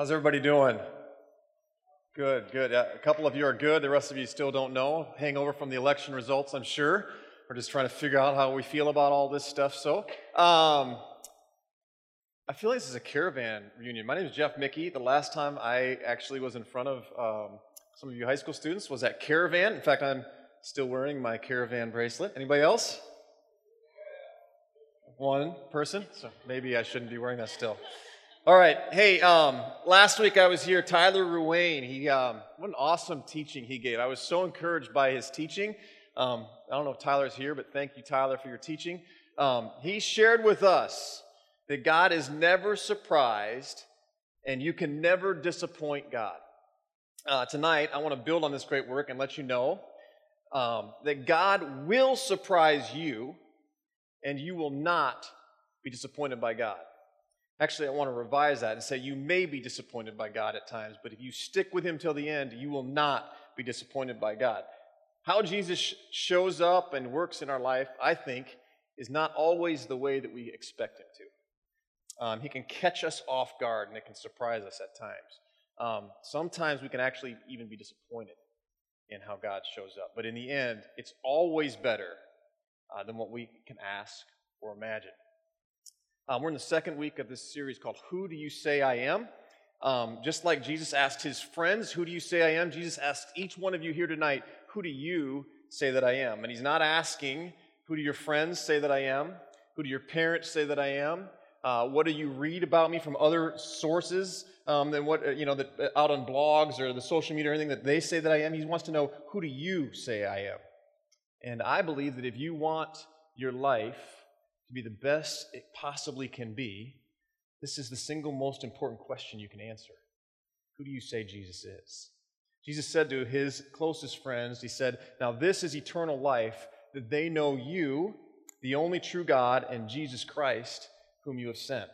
How's everybody doing? Good, good. A couple of you are good. The rest of you still don't know. Hangover from the election results, I'm sure. We're just trying to figure out how we feel about all this stuff. So, um, I feel like this is a caravan reunion. My name is Jeff Mickey. The last time I actually was in front of um, some of you high school students was at Caravan. In fact, I'm still wearing my Caravan bracelet. Anybody else? One person, so maybe I shouldn't be wearing that still. All right. Hey, um, last week I was here. Tyler Ruane. He, um, what an awesome teaching he gave. I was so encouraged by his teaching. Um, I don't know if Tyler's here, but thank you, Tyler, for your teaching. Um, he shared with us that God is never surprised and you can never disappoint God. Uh, tonight, I want to build on this great work and let you know um, that God will surprise you and you will not be disappointed by God. Actually, I want to revise that and say you may be disappointed by God at times, but if you stick with Him till the end, you will not be disappointed by God. How Jesus shows up and works in our life, I think, is not always the way that we expect Him to. Um, he can catch us off guard and it can surprise us at times. Um, sometimes we can actually even be disappointed in how God shows up. But in the end, it's always better uh, than what we can ask or imagine. Um, we're in the second week of this series called Who Do You Say I Am? Um, just like Jesus asked his friends, Who do you say I am? Jesus asked each one of you here tonight, Who do you say that I am? And he's not asking, Who do your friends say that I am? Who do your parents say that I am? Uh, what do you read about me from other sources um, than what, uh, you know, that, uh, out on blogs or the social media or anything that they say that I am? He wants to know, Who do you say I am? And I believe that if you want your life to be the best it possibly can be, this is the single most important question you can answer. Who do you say Jesus is? Jesus said to his closest friends, He said, Now this is eternal life, that they know you, the only true God, and Jesus Christ, whom you have sent.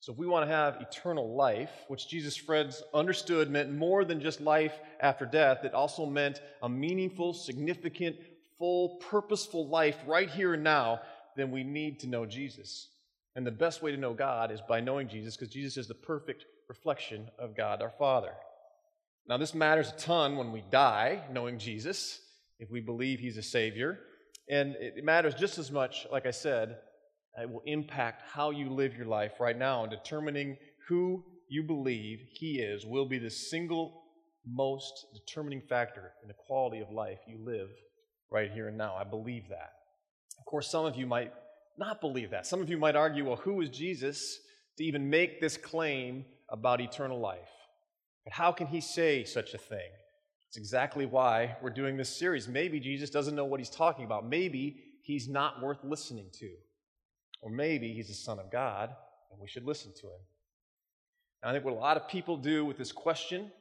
So, if we want to have eternal life, which Jesus' friends understood meant more than just life after death, it also meant a meaningful, significant, full, purposeful life right here and now, then we need to know Jesus. And the best way to know God is by knowing Jesus, because Jesus is the perfect reflection of God our Father. Now, this matters a ton when we die, knowing Jesus, if we believe He's a Savior. And it matters just as much, like I said, it will impact how you live your life right now. And determining who you believe He is will be the single most determining factor in the quality of life you live right here and now. I believe that. Of course, some of you might not believe that. Some of you might argue, well, who is Jesus to even make this claim about eternal life? But how can he say such a thing? It's exactly why we're doing this series. Maybe Jesus doesn't know what he's talking about. Maybe he's not worth listening to. Or maybe he's the Son of God and we should listen to him. I think what a lot of people do with this question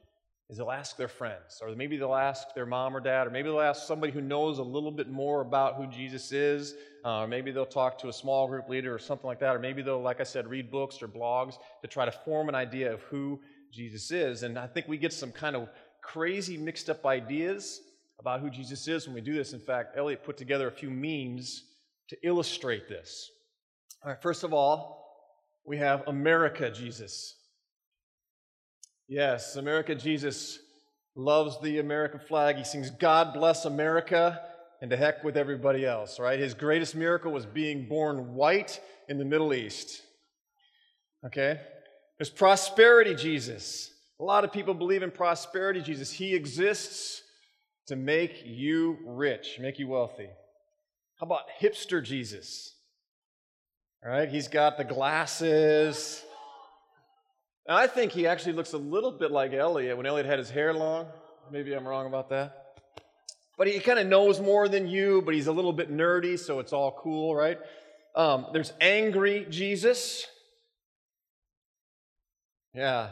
is they'll ask their friends, or maybe they'll ask their mom or dad, or maybe they'll ask somebody who knows a little bit more about who Jesus is, uh, or maybe they'll talk to a small group leader or something like that, or maybe they'll, like I said, read books or blogs to try to form an idea of who Jesus is. And I think we get some kind of crazy mixed up ideas about who Jesus is when we do this. In fact, Elliot put together a few memes to illustrate this. All right, first of all, we have America Jesus. Yes, America Jesus loves the American flag. He sings, God bless America, and to heck with everybody else, right? His greatest miracle was being born white in the Middle East. Okay? There's prosperity Jesus. A lot of people believe in prosperity Jesus. He exists to make you rich, make you wealthy. How about hipster Jesus? All right, he's got the glasses, and I think he actually looks a little bit like Elliot when Elliot had his hair long. Maybe I'm wrong about that. But he kind of knows more than you, but he's a little bit nerdy, so it's all cool, right? Um, there's angry Jesus. Yeah.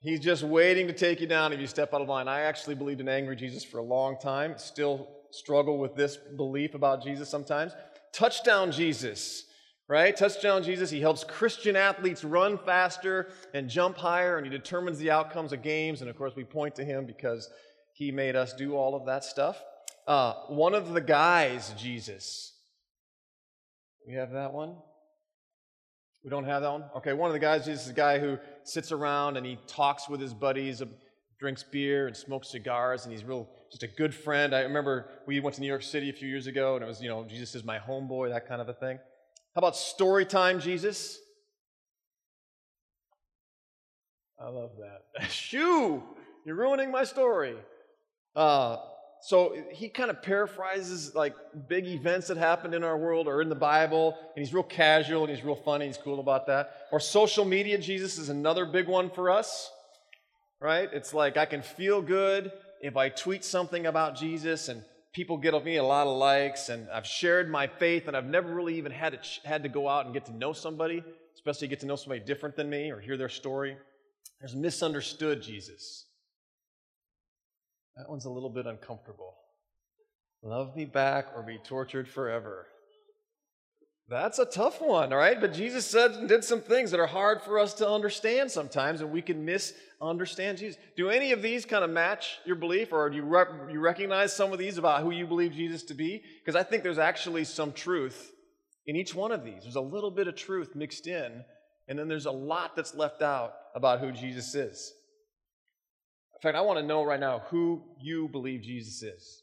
He's just waiting to take you down if you step out of line. I actually believed in angry Jesus for a long time. Still struggle with this belief about Jesus sometimes. Touchdown Jesus right? Touchdown Jesus, he helps Christian athletes run faster and jump higher, and he determines the outcomes of games. And of course, we point to him because he made us do all of that stuff. Uh, one of the guys, Jesus. We have that one. We don't have that one? Okay, one of the guys Jesus is a guy who sits around and he talks with his buddies, uh, drinks beer and smokes cigars, and he's real just a good friend. I remember we went to New York City a few years ago, and it was, you know, Jesus is my homeboy, that kind of a thing. How about story time, Jesus? I love that. Shoo! You're ruining my story. Uh, so he kind of paraphrases like big events that happened in our world or in the Bible, and he's real casual and he's real funny. He's cool about that. Or social media, Jesus is another big one for us, right? It's like I can feel good if I tweet something about Jesus and people get me a lot of likes, and I've shared my faith, and I've never really even had to, had to go out and get to know somebody, especially get to know somebody different than me or hear their story. There's misunderstood Jesus. That one's a little bit uncomfortable. Love me back or be tortured forever. That's a tough one, all right? But Jesus said and did some things that are hard for us to understand sometimes, and we can misunderstand Jesus. Do any of these kind of match your belief, or do you, re- you recognize some of these about who you believe Jesus to be? Because I think there's actually some truth in each one of these. There's a little bit of truth mixed in, and then there's a lot that's left out about who Jesus is. In fact, I want to know right now who you believe Jesus is.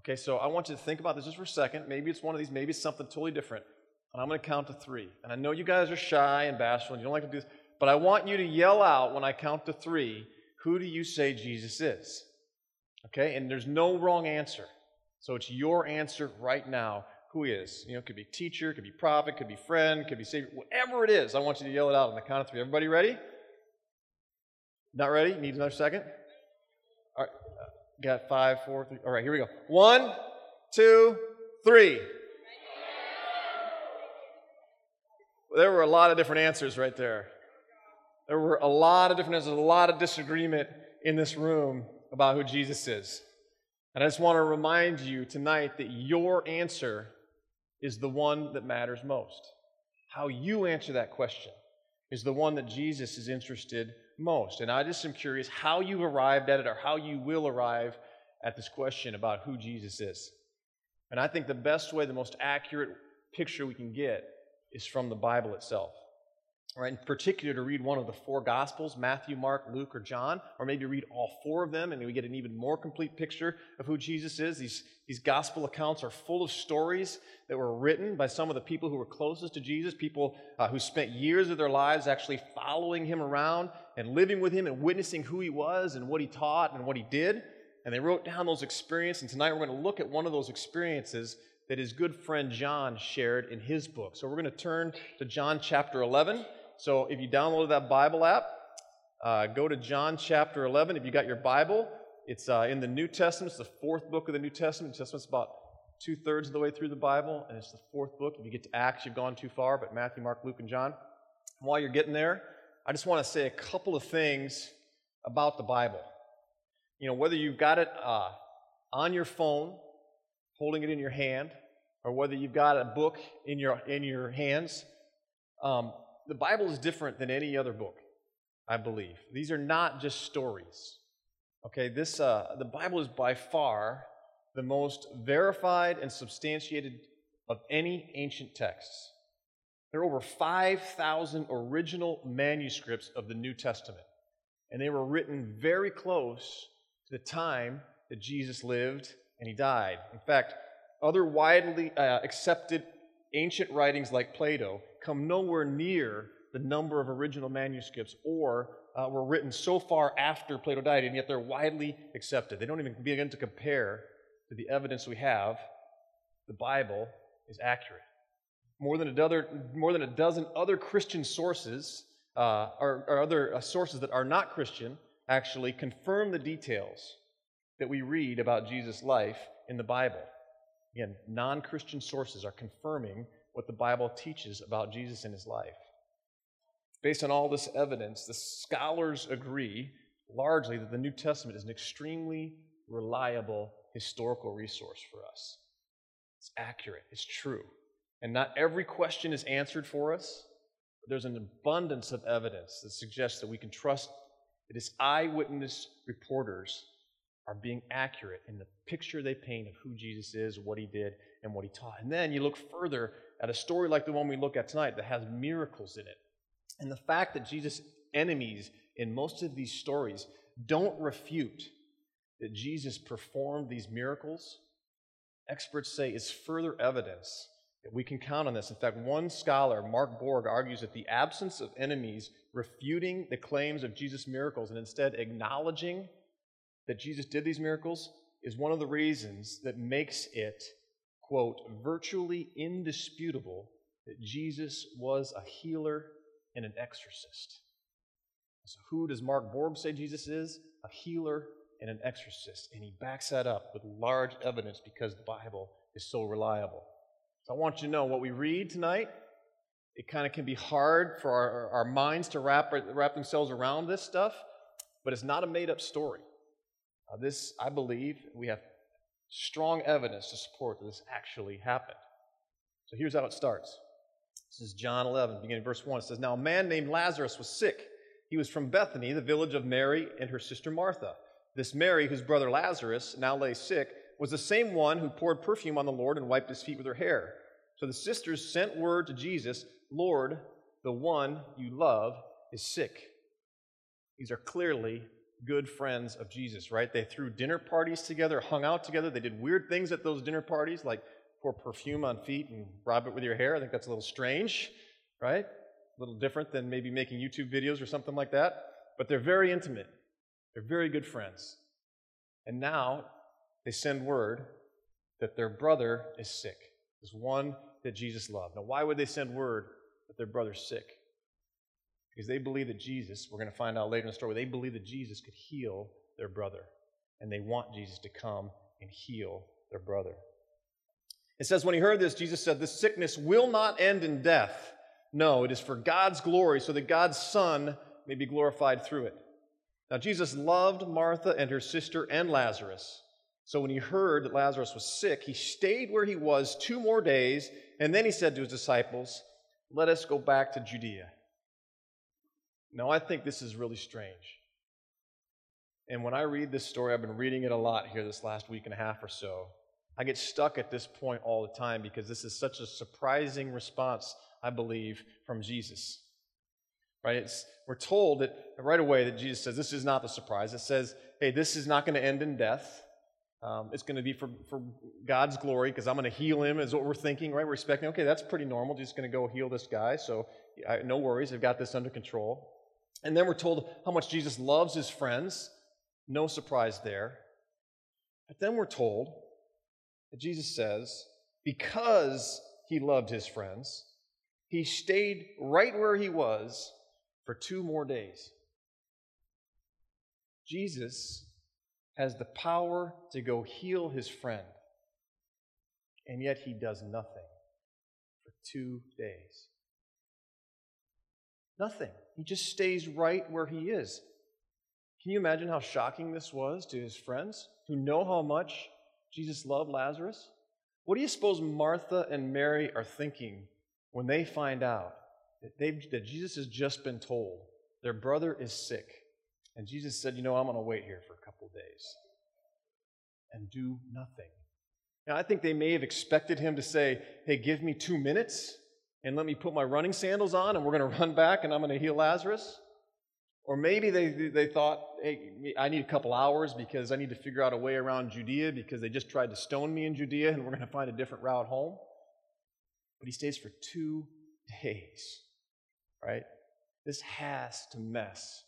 Okay, so I want you to think about this just for a second. Maybe it's one of these, maybe it's something totally different. And I'm going to count to three. And I know you guys are shy and bashful and you don't like to do this, but I want you to yell out when I count to three who do you say Jesus is? Okay, and there's no wrong answer. So it's your answer right now who is. You know, could be teacher, could be prophet, could be friend, could be savior, whatever it is. I want you to yell it out on the count of three. Everybody ready? Not ready? Need another second? All right, got five, four, three. All right, here we go. One, two, three. There were a lot of different answers right there. There were a lot of different answers, a lot of disagreement in this room about who Jesus is. And I just want to remind you tonight that your answer is the one that matters most. How you answer that question is the one that Jesus is interested most. And I just am curious how you've arrived at it or how you will arrive at this question about who Jesus is. And I think the best way, the most accurate picture we can get is from the Bible itself. Right, in particular, to read one of the four Gospels Matthew, Mark, Luke, or John, or maybe read all four of them, and we get an even more complete picture of who Jesus is. These, these Gospel accounts are full of stories that were written by some of the people who were closest to Jesus, people uh, who spent years of their lives actually following him around and living with him and witnessing who he was and what he taught and what he did. And they wrote down those experiences. And tonight we're going to look at one of those experiences that his good friend John shared in his book. So we're going to turn to John chapter 11. So if you downloaded that Bible app, uh, go to John chapter 11. If you got your Bible, it's uh, in the New Testament. It's the fourth book of the New Testament. The Testament's about two thirds of the way through the Bible, and it's the fourth book. If you get to Acts, you've gone too far, but Matthew, Mark, Luke, and John. While you're getting there, I just want to say a couple of things about the Bible. You know, whether you've got it uh, on your phone, holding it in your hand, or whether you've got a book in your, in your hands, um, the Bible is different than any other book, I believe. These are not just stories. Okay, this, uh, the Bible is by far the most verified and substantiated of any ancient texts. There are over 5,000 original manuscripts of the New Testament, and they were written very close to the time that Jesus lived and he died. In fact, other widely uh, accepted ancient writings like Plato come nowhere near the number of original manuscripts or uh, were written so far after Plato died, and yet they're widely accepted. They don't even begin to compare to the evidence we have. The Bible is accurate. More than a dozen, more than a dozen other Christian sources, uh, or, or, other uh, sources that are not Christian, actually confirm the details that we read about Jesus' life in the Bible. Again, non Christian sources are confirming what the Bible teaches about Jesus and his life. Based on all this evidence, the scholars agree largely that the New Testament is an extremely reliable historical resource for us. It's accurate, it's true. And not every question is answered for us, but there's an abundance of evidence that suggests that we can trust it is eyewitness reporters are being accurate in the picture they paint of who Jesus is, what he did, and what he taught. And then you look further at a story like the one we look at tonight that has miracles in it. And the fact that Jesus' enemies in most of these stories don't refute that Jesus performed these miracles, experts say is further evidence that we can count on this. In fact, one scholar, Mark Borg, argues that the absence of enemies refuting the claims of Jesus' miracles and instead acknowledging that Jesus did these miracles is one of the reasons that makes it, quote, virtually indisputable that Jesus was a healer and an exorcist. So, who does Mark Borg say Jesus is? A healer and an exorcist. And he backs that up with large evidence because the Bible is so reliable. So, I want you to know what we read tonight. It kind of can be hard for our, our minds to wrap, wrap themselves around this stuff, but it's not a made up story. Uh, this, I believe, we have strong evidence to support that this actually happened. So here's how it starts. This is John 11, beginning verse 1. It says, Now a man named Lazarus was sick. He was from Bethany, the village of Mary and her sister Martha. This Mary, whose brother Lazarus now lay sick, was the same one who poured perfume on the Lord and wiped his feet with her hair. So the sisters sent word to Jesus, Lord, the one you love is sick. These are clearly good friends of Jesus, right? They threw dinner parties together, hung out together. They did weird things at those dinner parties, like pour perfume on feet and rub it with your hair. I think that's a little strange, right? A little different than maybe making YouTube videos or something like that. But they're very intimate, they're very good friends. And now they send word that their brother is sick, this one that Jesus loved. Now, why would they send word that their brother's sick? Because they believe that Jesus, we're going to find out later in the story, they believe that Jesus could heal their brother. And they want Jesus to come and heal their brother. It says, when he heard this, Jesus said, This sickness will not end in death. No, it is for God's glory, so that God's Son may be glorified through it. Now, Jesus loved Martha and her sister and Lazarus. So when he heard that Lazarus was sick, he stayed where he was two more days, and then he said to his disciples, Let us go back to Judea. Now, I think this is really strange. And when I read this story, I've been reading it a lot here this last week and a half or so. I get stuck at this point all the time because this is such a surprising response, I believe, from Jesus. Right? It's, we're told that right away that Jesus says this is not the surprise. It says, hey, this is not going to end in death. Um, it's going to be for, for God's glory because I'm going to heal him, is what we're thinking, right? We're expecting, okay, that's pretty normal. Just going to go heal this guy. So I, no worries. I've got this under control. And then we're told how much Jesus loves his friends. No surprise there. But then we're told that Jesus says, because he loved his friends, he stayed right where he was for two more days. Jesus has the power to go heal his friend, and yet he does nothing for two days. Nothing. He just stays right where he is. Can you imagine how shocking this was to his friends who know how much Jesus loved Lazarus? What do you suppose Martha and Mary are thinking when they find out that, that Jesus has just been told their brother is sick? And Jesus said, You know, I'm going to wait here for a couple days and do nothing. Now, I think they may have expected him to say, Hey, give me two minutes and let me put my running sandals on and we're going to run back and I'm going to heal Lazarus. Or maybe they, they thought, hey, I need a couple hours because I need to figure out a way around Judea because they just tried to stone me in Judea and we're going to find a different route home. But he stays for two days, right? This has to mess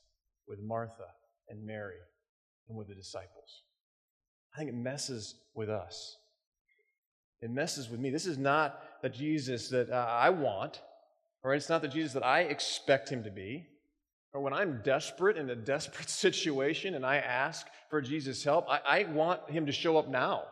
with Martha and Mary and with the disciples. I think it messes with us. It messes with me. This is not the Jesus that uh, I want, or it's not the Jesus that I expect him to be. Or when I'm desperate in a desperate situation and I ask for Jesus' help, I, I want him to show up now.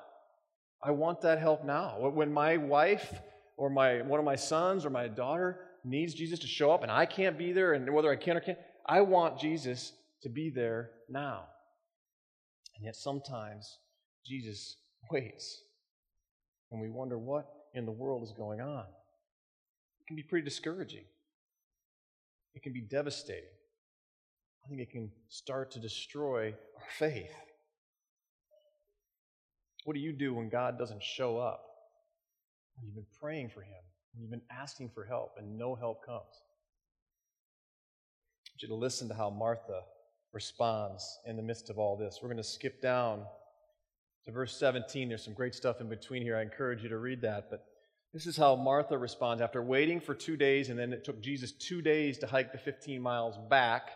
I want that help now. When my wife or my one of my sons or my daughter needs Jesus to show up and I can't be there, and whether I can or can't, I want Jesus to be there now. And yet sometimes Jesus waits and we wonder what in the world is going on. It can be pretty discouraging, it can be devastating. I think it can start to destroy our faith. What do you do when God doesn't show up? You've been praying for Him, You've been asking for help, and no help comes. I want you to listen to how Martha responds in the midst of all this. We're going to skip down to verse 17. There's some great stuff in between here. I encourage you to read that. But this is how Martha responds after waiting for two days, and then it took Jesus two days to hike the 15 miles back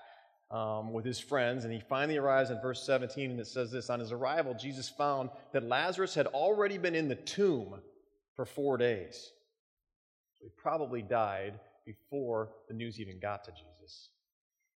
um, with his friends. And he finally arrives in verse 17, and it says this On his arrival, Jesus found that Lazarus had already been in the tomb for four days. He probably died before the news even got to Jesus.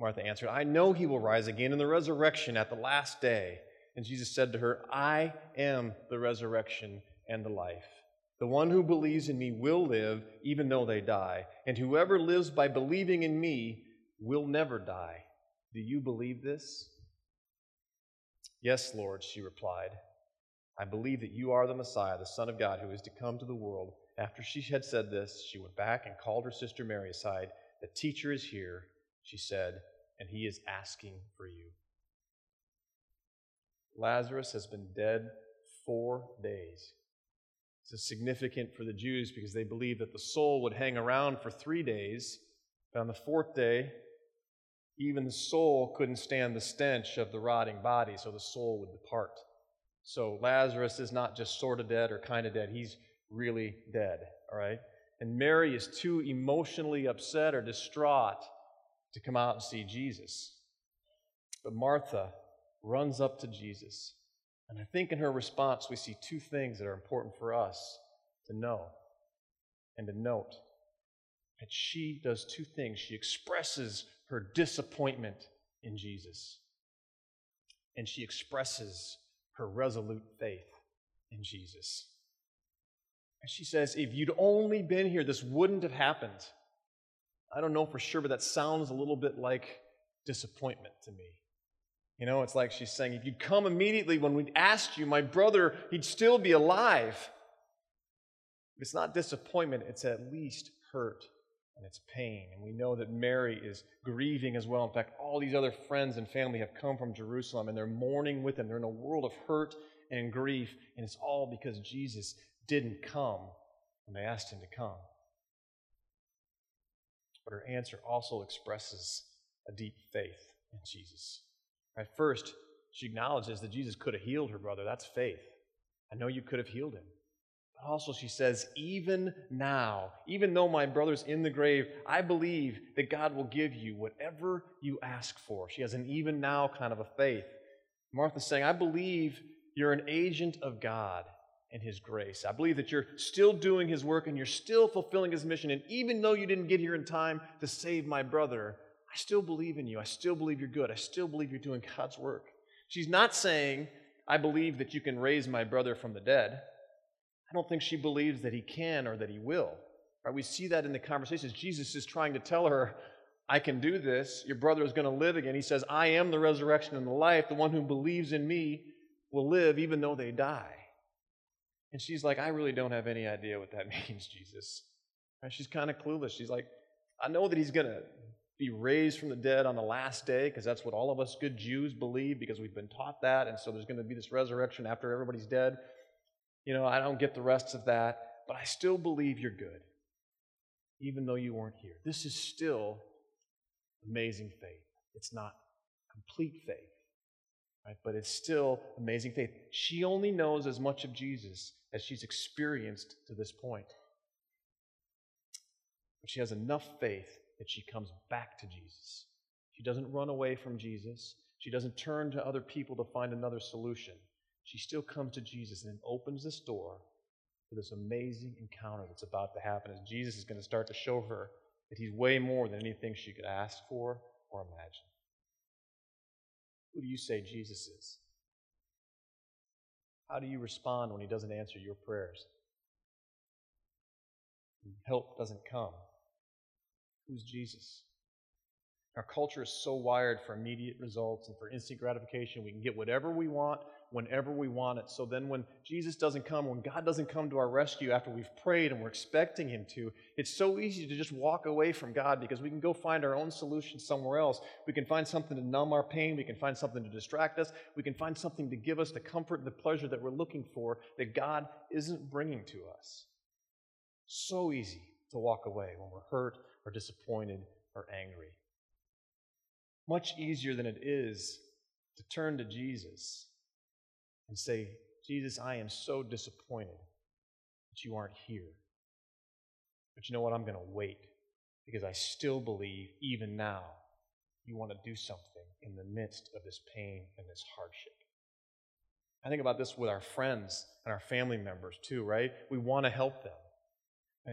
Martha answered, I know he will rise again in the resurrection at the last day. And Jesus said to her, I am the resurrection and the life. The one who believes in me will live even though they die, and whoever lives by believing in me will never die. Do you believe this? Yes, Lord, she replied. I believe that you are the Messiah, the Son of God, who is to come to the world. After she had said this, she went back and called her sister Mary aside. The teacher is here, she said, and he is asking for you. Lazarus has been dead four days. This is significant for the Jews because they believed that the soul would hang around for three days. But on the fourth day, even the soul couldn't stand the stench of the rotting body, so the soul would depart. So Lazarus is not just sort of dead or kind of dead, he's really dead, all right? And Mary is too emotionally upset or distraught to come out and see Jesus. But Martha runs up to Jesus. And I think in her response, we see two things that are important for us to know and to note. That she does two things. She expresses her disappointment in Jesus, and she expresses her resolute faith in Jesus. And she says, If you'd only been here, this wouldn't have happened. I don't know for sure, but that sounds a little bit like disappointment to me. You know, it's like she's saying, if you'd come immediately when we'd asked you, my brother, he'd still be alive. It's not disappointment, it's at least hurt and it's pain. And we know that Mary is grieving as well. In fact, all these other friends and family have come from Jerusalem and they're mourning with him. They're in a world of hurt and grief, and it's all because Jesus didn't come when they asked him to come. But her answer also expresses a deep faith in Jesus. At first, she acknowledges that Jesus could have healed her brother. That's faith. I know you could have healed him. But also, she says, even now, even though my brother's in the grave, I believe that God will give you whatever you ask for. She has an even now kind of a faith. Martha's saying, I believe you're an agent of God and His grace. I believe that you're still doing His work and you're still fulfilling His mission. And even though you didn't get here in time to save my brother, I still believe in you. I still believe you're good. I still believe you're doing God's work. She's not saying, I believe that you can raise my brother from the dead. I don't think she believes that he can or that he will. Right? We see that in the conversations. Jesus is trying to tell her, I can do this. Your brother is going to live again. He says, I am the resurrection and the life. The one who believes in me will live even though they die. And she's like, I really don't have any idea what that means, Jesus. Right? She's kind of clueless. She's like, I know that he's going to be raised from the dead on the last day, because that's what all of us good Jews believe, because we've been taught that. And so there's going to be this resurrection after everybody's dead. You know, I don't get the rest of that, but I still believe you're good, even though you weren't here. This is still amazing faith. It's not complete faith, right? But it's still amazing faith. She only knows as much of Jesus as she's experienced to this point. But she has enough faith that she comes back to Jesus. She doesn't run away from Jesus. She doesn't turn to other people to find another solution she still comes to Jesus and opens this door for this amazing encounter that's about to happen as Jesus is going to start to show her that he's way more than anything she could ask for or imagine. Who do you say Jesus is? How do you respond when he doesn't answer your prayers? Help doesn't come. Who's Jesus? Our culture is so wired for immediate results and for instant gratification. We can get whatever we want whenever we want it. So then, when Jesus doesn't come, when God doesn't come to our rescue after we've prayed and we're expecting Him to, it's so easy to just walk away from God because we can go find our own solution somewhere else. We can find something to numb our pain. We can find something to distract us. We can find something to give us the comfort and the pleasure that we're looking for that God isn't bringing to us. So easy to walk away when we're hurt or disappointed or angry. Much easier than it is to turn to Jesus and say, Jesus, I am so disappointed that you aren't here. But you know what? I'm going to wait because I still believe, even now, you want to do something in the midst of this pain and this hardship. I think about this with our friends and our family members too, right? We want to help them.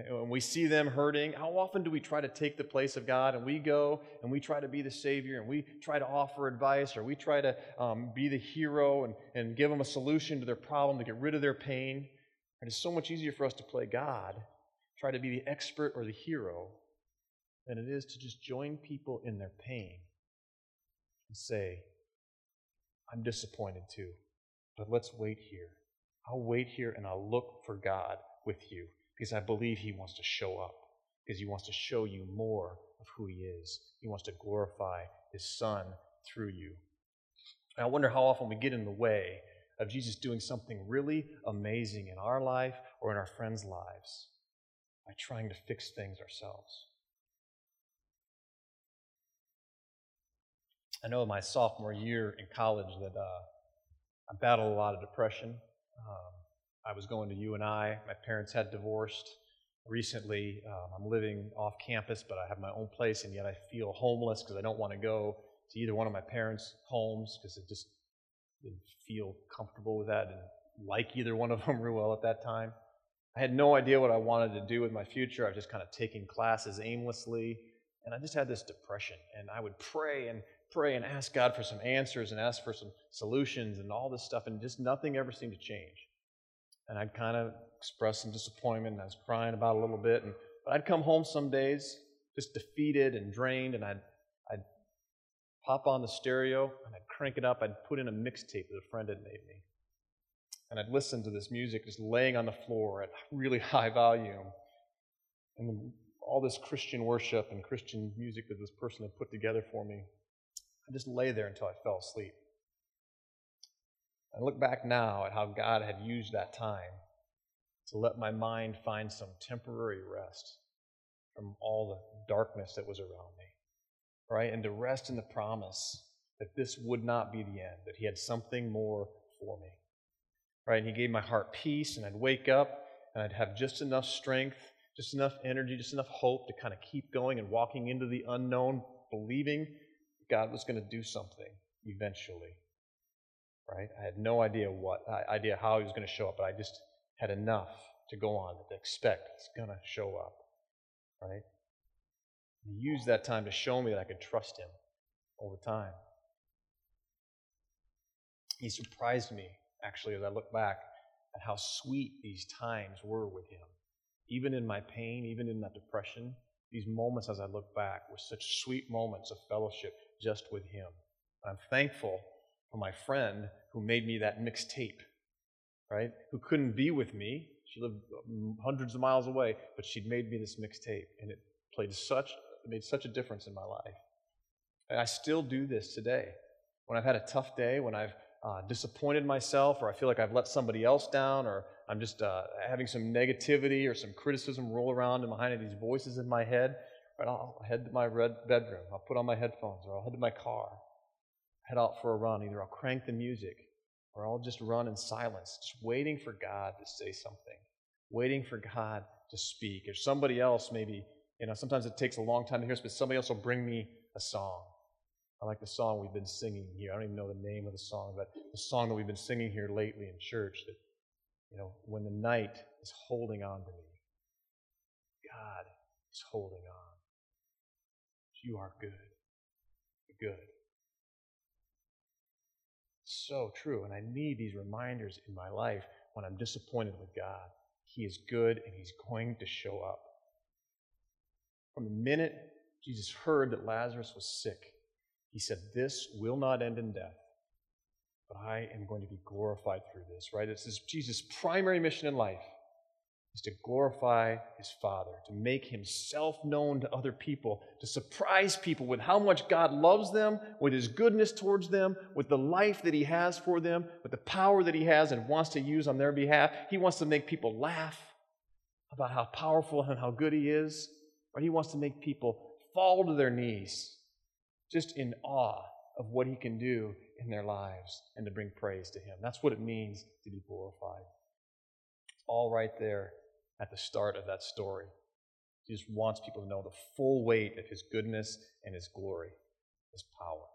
When we see them hurting, how often do we try to take the place of God and we go and we try to be the Savior and we try to offer advice or we try to um, be the hero and, and give them a solution to their problem to get rid of their pain? And it's so much easier for us to play God, try to be the expert or the hero, than it is to just join people in their pain and say, I'm disappointed too, but let's wait here. I'll wait here and I'll look for God with you because I believe He wants to show up, because He wants to show you more of who He is. He wants to glorify His Son through you. And I wonder how often we get in the way of Jesus doing something really amazing in our life or in our friends' lives by trying to fix things ourselves. I know in my sophomore year in college that uh, I battled a lot of depression. Um, I was going to UNI. My parents had divorced recently. Um, I'm living off campus, but I have my own place, and yet I feel homeless because I don't want to go to either one of my parents' homes because it just didn't feel comfortable with that and like either one of them real well at that time. I had no idea what I wanted to do with my future. I was just kind of taking classes aimlessly, and I just had this depression. And I would pray and pray and ask God for some answers and ask for some solutions and all this stuff, and just nothing ever seemed to change and I'd kind of express some disappointment, and I was crying about a little bit. And, but I'd come home some days just defeated and drained, and I'd, I'd pop on the stereo and I'd crank it up. I'd put in a mixtape that a friend had made me. And I'd listen to this music just laying on the floor at really high volume. And all this Christian worship and Christian music that this person had put together for me. I just lay there until I fell asleep. I look back now at how God had used that time to let my mind find some temporary rest from all the darkness that was around me, right? And to rest in the promise that this would not be the end, that He had something more for me, right? And He gave my heart peace, and I'd wake up and I'd have just enough strength, just enough energy, just enough hope to kind of keep going and walking into the unknown, believing God was going to do something eventually right? I had no idea what uh, idea how he was going to show up, but I just had enough to go on to expect he's going to show up, right? He used that time to show me that I could trust him all the time. He surprised me, actually, as I look back at how sweet these times were with him. Even in my pain, even in that depression, these moments as I look back were such sweet moments of fellowship just with him. I'm thankful my friend who made me that mixtape, right? Who couldn't be with me. She lived um, hundreds of miles away, but she'd made me this mixtape, and it played such, it made such a difference in my life. And I still do this today. When I've had a tough day, when I've uh, disappointed myself, or I feel like I've let somebody else down, or I'm just uh, having some negativity or some criticism roll around in behind these voices in my head, right, I'll head to my red bedroom. I'll put on my headphones, or I'll head to my car head out for a run. Either I'll crank the music or I'll just run in silence, just waiting for God to say something, waiting for God to speak. Or somebody else, maybe, you know, sometimes it takes a long time to hear, this, but somebody else will bring me a song. I like the song we've been singing here. I don't even know the name of the song, but the song that we've been singing here lately in church that, you know, when the night is holding on to me, God is holding on. You are good. good so true. And I need these reminders in my life when I'm disappointed with God. He is good and He's going to show up. From the minute Jesus heard that Lazarus was sick. He said, This will not end in death, but I am going to be glorified through this, right? This is Jesus' primary mission in life is to glorify his Father, to make himself known to other people, to surprise people with how much God loves them, with his goodness towards them, with the life that he has for them, with the power that he has and wants to use on their behalf. He wants to make people laugh about how powerful and how good he is, or he wants to make people fall to their knees just in awe of what he can do in their lives and to bring praise to him. That's what it means to be glorified. It's all right there at the start of that story. He just wants people to know the full weight of his goodness and his glory, his power.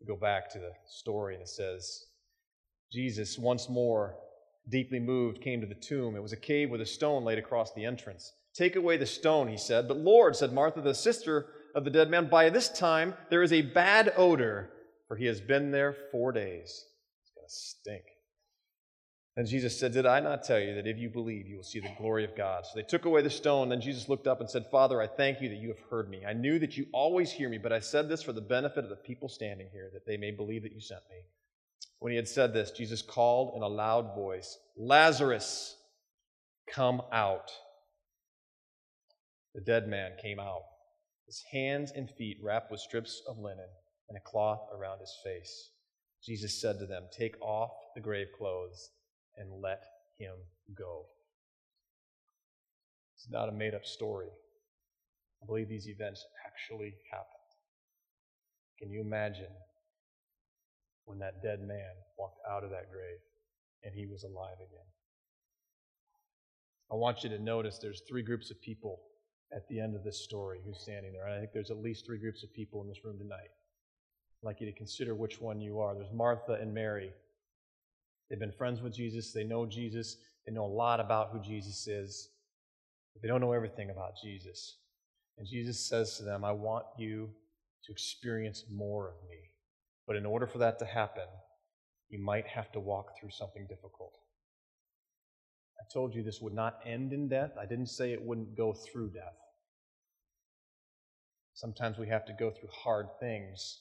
We go back to the story and it says, Jesus, once more, deeply moved, came to the tomb. It was a cave with a stone laid across the entrance. Take away the stone, he said. But Lord, said Martha, the sister of the dead man, by this time there is a bad odor, for he has been there four days. It's going to stink. Then Jesus said, Did I not tell you that if you believe, you will see the glory of God? So they took away the stone. Then Jesus looked up and said, Father, I thank you that you have heard me. I knew that you always hear me, but I said this for the benefit of the people standing here, that they may believe that you sent me. When he had said this, Jesus called in a loud voice, Lazarus, come out. The dead man came out, his hands and feet wrapped with strips of linen and a cloth around his face. Jesus said to them, Take off the grave clothes and let him go. It's not a made up story. I believe these events actually happened. Can you imagine when that dead man walked out of that grave and he was alive again? I want you to notice there's three groups of people at the end of this story who's standing there. And I think there's at least three groups of people in this room tonight. I'd like you to consider which one you are. There's Martha and Mary They've been friends with Jesus. They know Jesus. They know a lot about who Jesus is. But they don't know everything about Jesus. And Jesus says to them, I want you to experience more of me. But in order for that to happen, you might have to walk through something difficult. I told you this would not end in death. I didn't say it wouldn't go through death. Sometimes we have to go through hard things,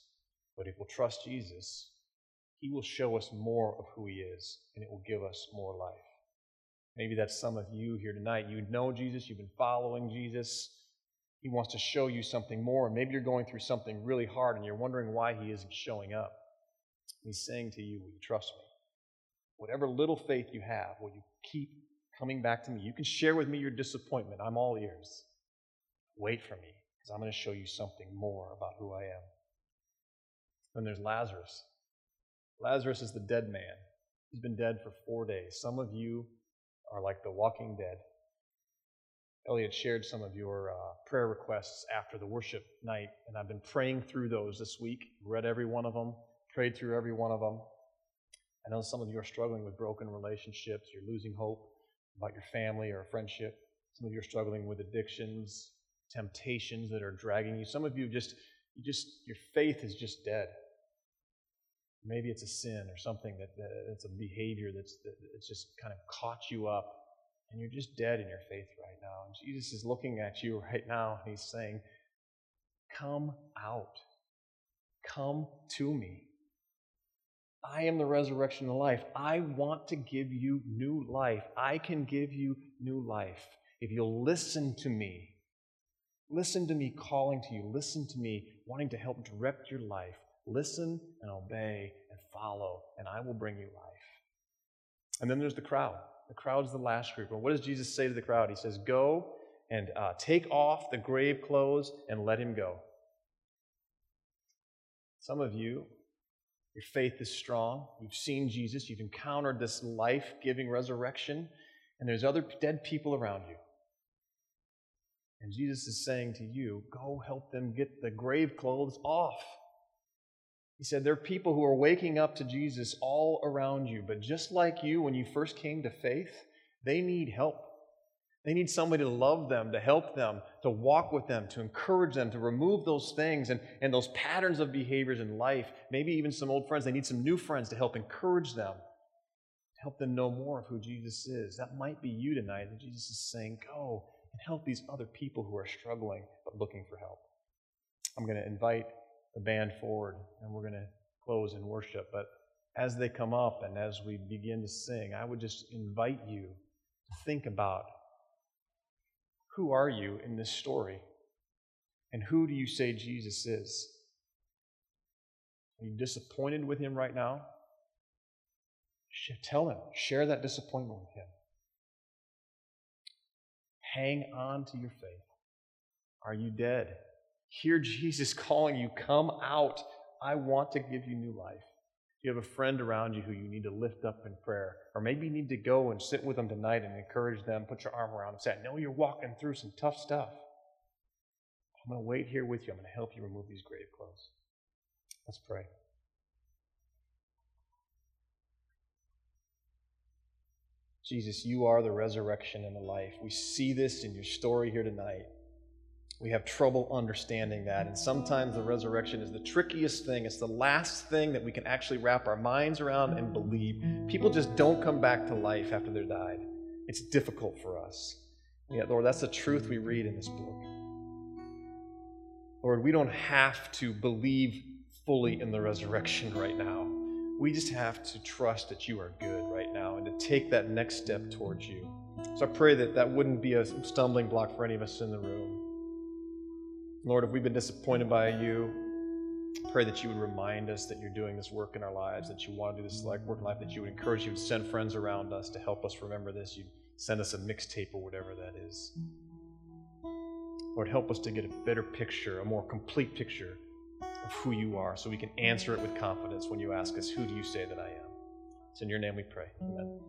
but if we'll trust Jesus, he will show us more of who He is, and it will give us more life. Maybe that's some of you here tonight. You know Jesus, you've been following Jesus. He wants to show you something more, maybe you're going through something really hard and you're wondering why He isn't showing up. He's saying to you, Will you trust me? Whatever little faith you have, will you keep coming back to me? You can share with me your disappointment. I'm all ears. Wait for me, because I'm going to show you something more about who I am. Then there's Lazarus. Lazarus is the dead man. He's been dead for four days. Some of you are like the walking dead. Elliot shared some of your uh, prayer requests after the worship night, and I've been praying through those this week. Read every one of them, prayed through every one of them. I know some of you are struggling with broken relationships. You're losing hope about your family or a friendship. Some of you are struggling with addictions, temptations that are dragging you. Some of you just, you just, your faith is just dead. Maybe it's a sin or something that, that it's a behavior that's that just kind of caught you up, and you're just dead in your faith right now. And Jesus is looking at you right now, and He's saying, "Come out, come to me. I am the resurrection and life. I want to give you new life. I can give you new life if you'll listen to me." Listen to me calling to you. Listen to me wanting to help direct your life. Listen and obey and follow, and I will bring you life. And then there's the crowd. The crowd's the last group. And what does Jesus say to the crowd? He says, Go and uh, take off the grave clothes and let him go. Some of you, your faith is strong. You've seen Jesus. You've encountered this life giving resurrection. And there's other dead people around you. And Jesus is saying to you, Go help them get the grave clothes off. He said, There are people who are waking up to Jesus all around you, but just like you when you first came to faith, they need help. They need somebody to love them, to help them, to walk with them, to encourage them, to remove those things and, and those patterns of behaviors in life. Maybe even some old friends. They need some new friends to help encourage them, to help them know more of who Jesus is. That might be you tonight. And Jesus is saying, Go, and help these other people who are struggling but looking for help. I'm going to invite the band forward and we're going to close in worship. But as they come up and as we begin to sing, I would just invite you to think about who are you in this story? And who do you say Jesus is? Are you disappointed with him right now? Tell him, share that disappointment with him. Hang on to your faith. Are you dead? Hear Jesus calling you, Come out. I want to give you new life. You have a friend around you who you need to lift up in prayer. Or maybe you need to go and sit with them tonight and encourage them, put your arm around them, say, I know you're walking through some tough stuff. I'm going to wait here with you. I'm going to help you remove these grave clothes. Let's pray. Jesus, you are the resurrection and the life. We see this in your story here tonight. We have trouble understanding that. And sometimes the resurrection is the trickiest thing. It's the last thing that we can actually wrap our minds around and believe. People just don't come back to life after they're died. It's difficult for us. yet, Lord, that's the truth we read in this book. Lord, we don't have to believe fully in the resurrection right now. We just have to trust that you are good right now and to take that next step towards you. So I pray that that wouldn't be a stumbling block for any of us in the room. Lord, if we've been disappointed by you, pray that you would remind us that you're doing this work in our lives, that you want to do this work in life, that you would encourage, you would send friends around us to help us remember this. You'd send us a mixtape or whatever that is. Lord, help us to get a better picture, a more complete picture of who you are so we can answer it with confidence when you ask us, Who do you say that I am? It's in your name we pray. Amen.